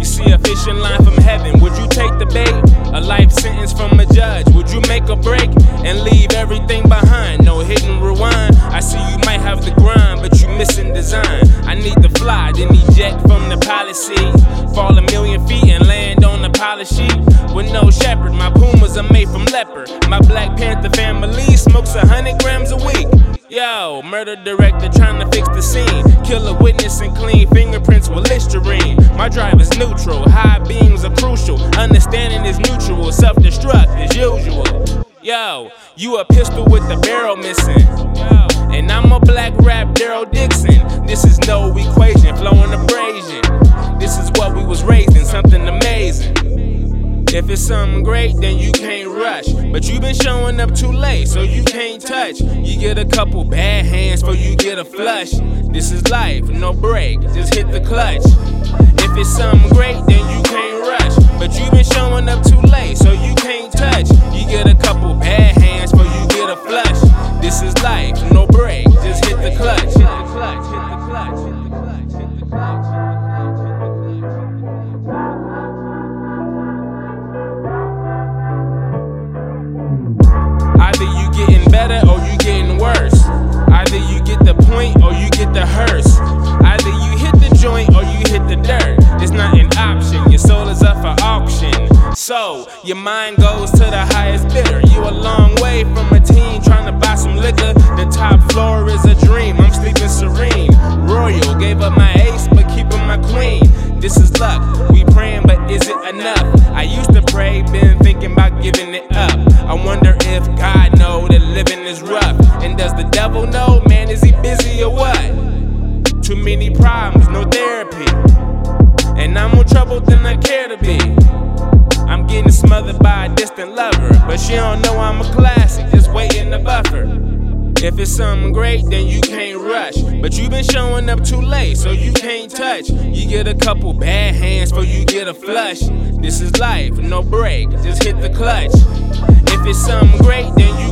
me a fishing line from heaven. Would you take the bait? A life sentence from a judge. Would you make a break and leave everything behind? No hidden rewind. I see you might have the grind, but you missing design. I need the fly, then eject from the policy. Fall a million feet and land on the sheet. With no shepherd, my pumas are made from leopard. My Black Panther family smokes a hundred grams a week. Yo, murder director trying to fix the scene. Kill a witness and clean fingerprints with Listerine. Drive is neutral, high beams are crucial. Understanding is neutral, self destruct as usual. Yo, you a pistol with the barrel missing. And I'm a black rap Daryl Dixon. This is no equation, flowing abrasion. This is what we was raised in, something amazing. If it's something great, then you can't rush. But you been showing up too late, so you can't touch. You get a couple bad hands before you get a flush. This is life, no brake, just hit the clutch. If it's something great, then you can't rush. But you've been showing up too late, so you can't touch. You get a couple bad hands before you get a flush. This is life, no brake, just hit the clutch. Hit the clutch, hit the clutch, hit the clutch, hit the clutch. So, your mind goes to the highest bidder. You a long way from a teen trying to buy some liquor. The top floor is a dream, I'm sleeping serene. Royal, gave up my ace, but keeping my queen. This is luck, we praying, but is it enough? I used to pray, been thinking about giving it up. I wonder if God know that living is rough. And does the devil know, man, is he busy or what? Too many problems, no therapy. And I'm more trouble than I care to be. Getting smothered by a distant lover, but she don't know I'm a classic, just waiting to buffer. If it's something great, then you can't rush. But you've been showing up too late, so you can't touch. You get a couple bad hands before you get a flush. This is life, no brake, just hit the clutch. If it's something great, then you